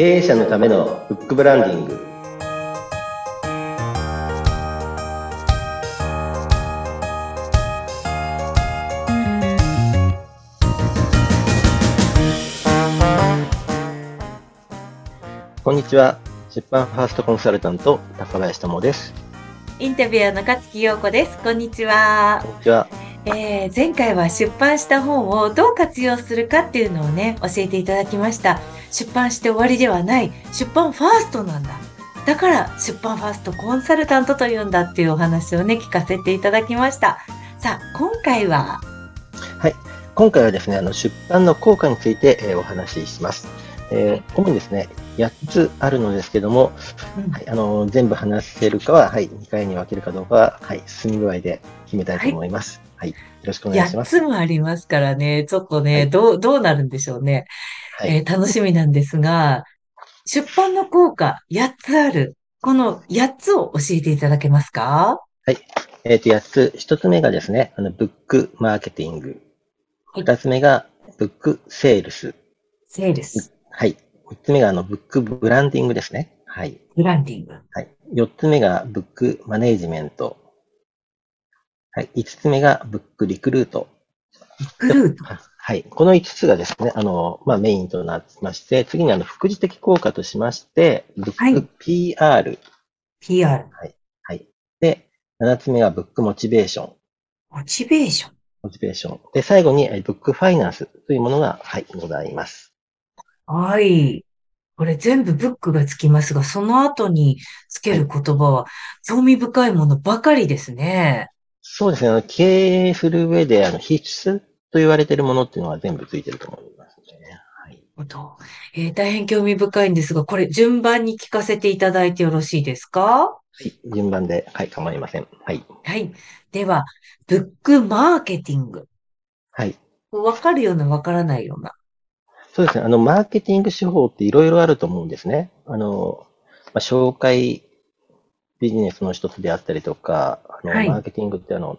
経営者のためのフックブランディングこんにちは出版ファーストコンサルタント高林智ですインタビュアーの勝木陽子です。こんにちは。こんにちはえー、前回は出版した本をどう活用するかっていうのをね、教えていただきました。出版して終わりではない。出版ファーストなんだ。だから出版ファーストコンサルタントというんだっていうお話をね、聞かせていただきました。さあ、今回は、今回はですねあの出版の効果について、えーお話しします、えー主にですね8つあるのですけども、うんはい、あの全部話せるかは、はい、2回に分けるかどうかは、はい、進み具合で決めたいと思います。はい、よろしくお願いしま8す。つもありますからね、ちょっとね、はいどう、どうなるんでしょうね。はい、えー楽しみなんですが、出版の効果8つある。この8つを教えていただけますか？えっ、と、8つ。1つ目がですね、あの、ブックマーケティング。はい2つ目が、ブックセールス。セールス、はい。3つ目が、あの、ブックブランディングですね。はい。ブランディング。はい。4つ目が、ブックマネージメント。はい。5つ目が、ブックリクルート。グルート。はい。この5つがですね、あの、まあ、メインとなってまして、次にあの、副次的効果としまして、ブはいック PR。PR。はい。で、7つ目がブックモチベーション。モチベーション。モチベーション。で、最後に、えブックファイナンスというものが、はい、ございます。はい。これ全部ブックがつきますが、その後につける言葉は興味深いものばかりですね。そうですね。あの経営する上で、あの、必須と言われているものっていうのは全部ついてると思いますね。はい。ほどえー大変興味深いんですが、これ順番に聞かせていただいてよろしいですか？はい。順番で、はい、構いません。はい。はい。では、ブックマーケティング。はい。わかるような、わからないような。そうですね。あの、マーケティング手法っていろいろあると思うんですね。あの、まあ、紹介ビジネスの一つであったりとか、あの、はい。マーケティングってあの、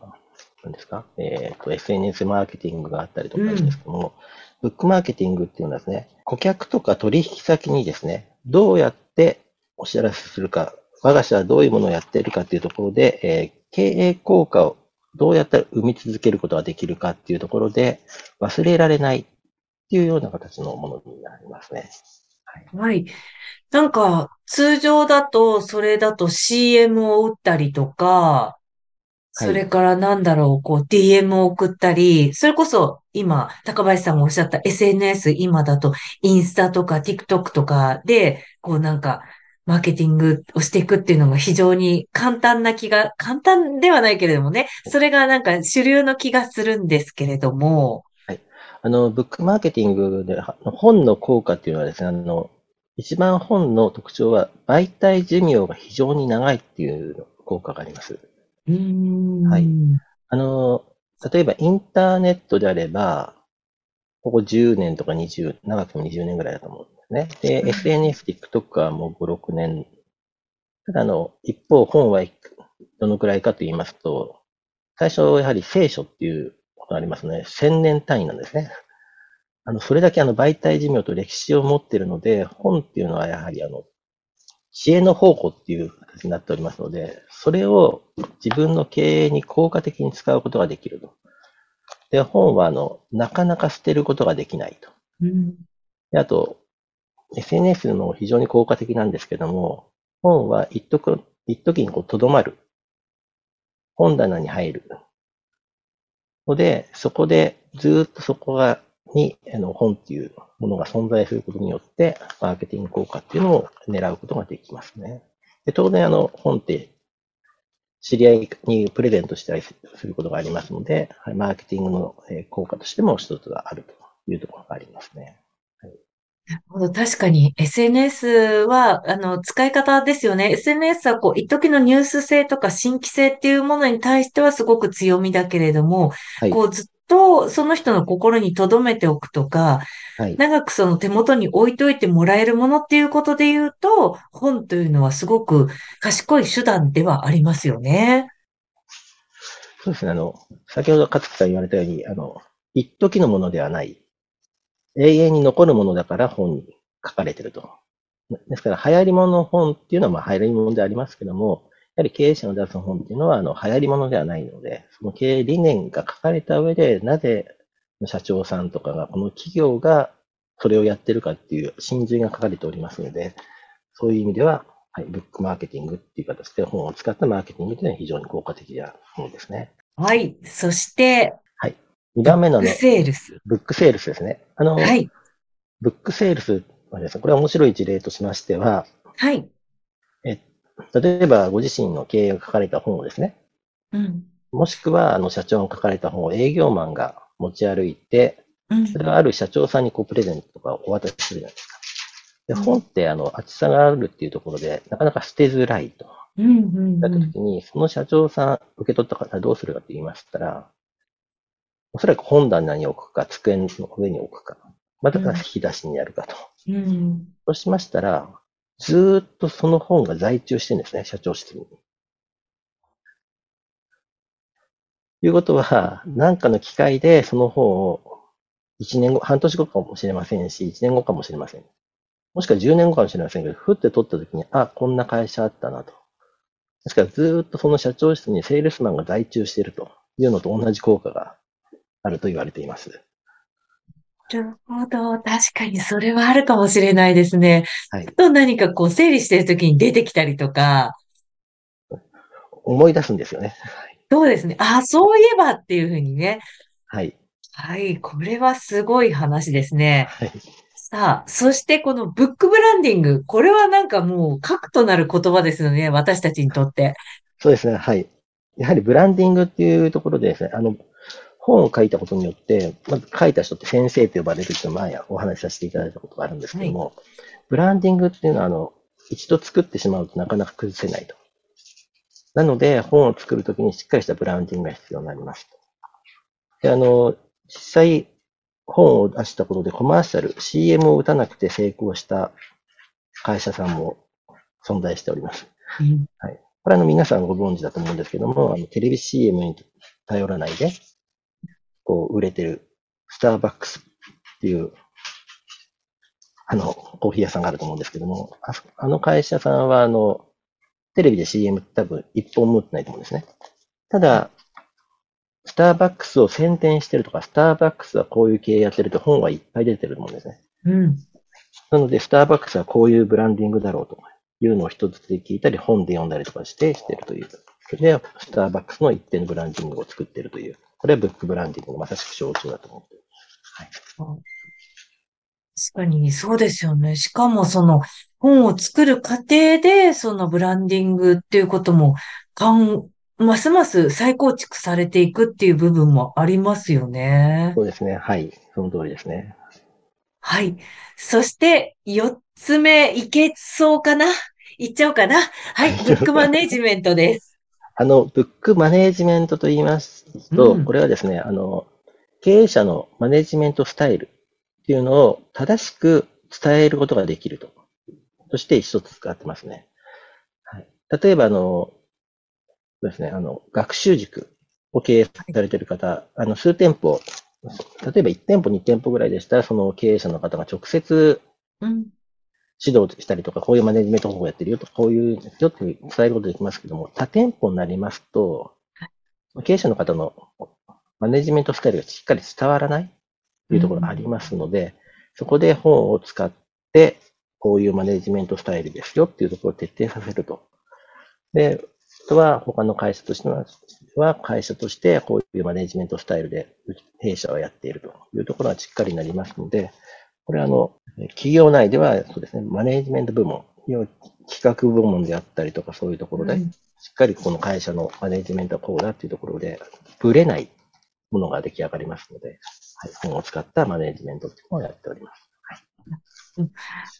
何ですか？えっ、と、SNS マーケティングがあったりとかあるんですけども、ブックマーケティングっていうのはですね、顧客とか取引先にですね、どうやってお知らせするか、我が社はどういうものをやっているかっていうところで、えー経営効果をどうやったら生み続けることができるかっていうところで、忘れられないっていうような形のものになりますね。はい。なんか、通常だと、それだと CM を打ったりとか、それからなんだろう、こう DM を送ったり、それこそ今、高林さんもおっしゃった SNS、今だとインスタとか TikTok とかで、こうなんか、マーケティングをしていくっていうのが非常に簡単な気が、簡単ではないけれどもね、それがなんか主流の気がするんですけれども、あの、ブックマーケティングで、は本の効果っていうのはですね、あの、一番本の特徴は、媒体寿命が非常に長いっていう効果があります。うーん。はいあの、例えばインターネットであれば、ここ10年とか20、長くても20年ぐらいだと思うんですね。で、うん SNS、TikTok はもう5、6年。ただ、あの、一方、本はどのくらいかと言いますと、最初、やはり聖書っていうありますね。1000年単位なんですね。あの、それだけあの、媒体寿命と歴史を持っているので、本っていうのはやはりあの、知恵の宝庫っていう形になっておりますので、それを自分の経営に効果的に使うことができると。で、本はあの、なかなか捨てることができないと。うんであと、SNS も非常に効果的なんですけども、本は一時一時にこう留まる。本棚に入る。ので、そこでずっとそこが、に、あの、本っていうものが存在することによって、マーケティング効果っていうのを狙うことができますね。で当然、あの、本って、知り合いにプレゼントしたりすることがありますので、マーケティングの効果としても一つがあるというところがありますね。なるほど確かに SNS は、あの、使い方ですよね。SNS はこう、一時のニュース性とか新規性っていうものに対してはすごく強みだけれども、はい。こう、ずっとその人の心に留めておくとか、はい。長くその手元に置いといてもらえるものっていうことで言うと、本というのはすごく賢い手段ではありますよね。そうですね。あの、先ほど勝木さん言われたように、あの、一時のものではない。永遠に残るものだから本に書かれてるとですから、流行り物の本っていうのは、まあ、流行り物でありますけども、やはり経営者の出す本っていうのは、あの、流行り物ではないので、その経営理念が書かれた上で、なぜ社長さんとかが、この企業がそれをやってるかっていう真髄が書かれておりますので、そういう意味では、はい、ブックマーケティングっていう形で本を使ったマーケティングというのは非常に効果的なものですね。はい。そして、2番目のブックね、セールス。ブックセールスですね。あの、はい。ブックセールスはですね、これは面白い事例としましては、はい。例えばご自身の経営が書かれた本をですね、うん。もしくはあの社長が書かれた本を営業マンが持ち歩いて、うんそ。れがある社長さんにこうプレゼントとかお渡しするじゃないですか。で、うん本ってあの厚さがあるっていうところで、なかなか捨てづらいと。うん。うん。だったうん時に、その社長さん、受け取った方はどうするかと言いましたら、おそらく本棚に置くか、机の上に置くか、または引き出しにやるかと。うん。そうしましたら、ずーっとその本が在中してるんですね、社長室に。ということは、何かの機会でその本を1年後、半年後かもしれませんし、1年後かもしれません。もしくは10年後かもしれませんけど、ふって取った時に、あ、こんな会社あったなと。ですからずーっとその社長室にセールスマンが在中しているというのと同じ効果があると言われています。なるほど。確かにそれはあるかもしれないですね。はいあと何かこう整理してるときに出てきたりとか、思い出すんですよね。そうですね。あ、そういえばっていうふうにね。はい。はい。これはすごい話ですね。はい。さあ、そしてこのブックブランディング。これはなんかもう核となる言葉ですよね。私たちにとって。そうですね。はい。やはりブランディングっていうところでですね、あの、本を書いたことによって、まず書いた人って先生と呼ばれるって前お話しさせていただいたことがあるんですけども、ブランディングっていうのは、あの、一度作ってしまうとなかなか崩せないと。なので、本を作るときにしっかりしたブランディングが必要になります。で、あの、実際、本を出したことでコマーシャル、CM を打たなくて成功した会社さんも存在しております。うんこれはあの皆さんご存知だと思うんですけども、あのテレビ CM に頼らないで、こう、売れてる、スターバックスっていう、あの、コーヒー屋さんがあると思うんですけども、あそあの会社さんは、あの、テレビで CM 多分一本も打ってないと思うんですね。ただ、スターバックスを宣伝してるとか、スターバックスはこういう経営やってると本はいっぱい出てると思うんですね。うん。なので、スターバックスはこういうブランディングだろうというのを一つで聞いたり、本で読んだりとかしてしているという。それで、スターバックスの一定のブランディングを作っているという。これはブックブランディングのまさしく象徴だと思っています。確かにそうですよね。しかもその本を作る過程で、そのブランディングっていうことも、かん、ますます再構築されていくっていう部分もありますよね。そうですね。はい。その通りですね。はい。そして、四つ目、いけそうかな？言っちゃおうかな？はい。ブックマネジメントです。あの、ブックマネージメントと言いますと、うんこれはですね、あの、経営者のマネジメントスタイルっていうのを正しく伝えることができると。として一つ使ってますね。はい。例えば、あの、そうですね、あの、学習塾を経営されている方、あの、数店舗、例えば1店舗、2店舗ぐらいでしたら、その経営者の方が直接うん。指導したりとか、こういうマネジメント方法やってるよとか、こういうよって伝えることできますけども、多店舗になりますと、経営者の方のマネジメントスタイルがしっかり伝わらないというところがありますので、そこで本を使って、こういうマネジメントスタイルですよっていうところを徹底させると。で、あとは他の会社としては、会社としてこういうマネジメントスタイルで弊社はやっているというところはしっかりになりますので、これはあの、企業内ではそうですね、マネジメント部門、企画部門であったりとかそういうところで、うんしっかりこの会社のマネジメントはこうだっていうところで、ぶれないものが出来上がりますので、はい、本を使ったマネジメントっていうのをやっております。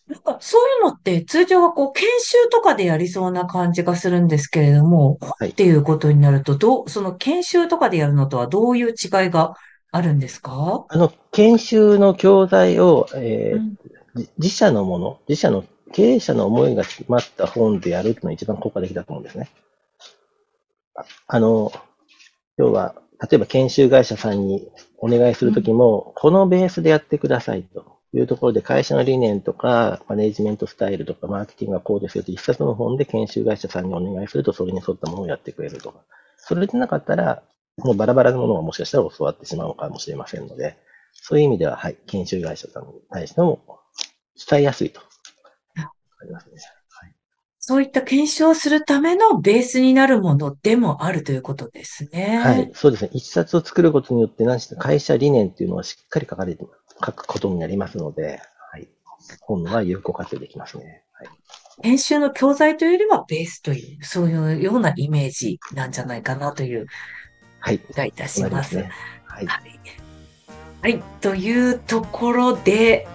なんかそういうのって通常はこう研修とかでやりそうな感じがするんですけれども、はいっていうことになると、どう、その研修とかでやるのとはどういう違いがあるんですか？あの、研修の教材を、えーうんじ自社のもの、自社の経営者の思いが詰まった本でやるっていうのが一番効果的だと思うんですね。ああの、要は、例えば研修会社さんにお願いするときも、このベースでやってくださいと。いうところで会社の理念とか、マネジメントスタイルとか、マーケティングがこうですよと一冊の本で研修会社さんにお願いすると、それに沿ったものをやってくれるとか。それでなかったら、もうバラバラなものがもしかしたら教わってしまうかもしれませんので、そういう意味では、はい、研修会社さんに対しても伝えやすいと。ありますね。そういった検証をするためのベースになるものでもあるということですね。はい、そうですね。一冊を作ることによって何し会社理念っていうのはしっかり書かれて、書くことになりますので、はい。本は有効活用できますね。はい。編集の教材というよりはベースという、そういうようなイメージなんじゃないかなという、はい。がいたします。ね、はい、はい。はい。というところで、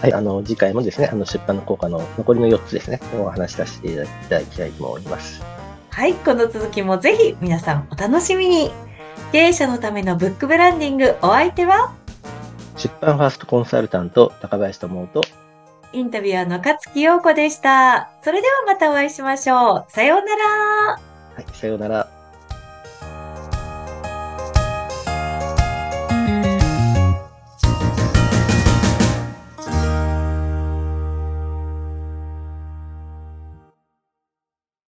はい、あの、次回もですね、あの、出版の効果の残りの4つですね、お話しさせていただきたいと思います。はい、この続きもぜひ皆さんお楽しみに。経営者のためのブックブランディング、お相手は？出版ファーストコンサルタント、高林智と、インタビュアーの勝木陽子でした。それではまたお会いしましょう。さようなら。はい、さようなら。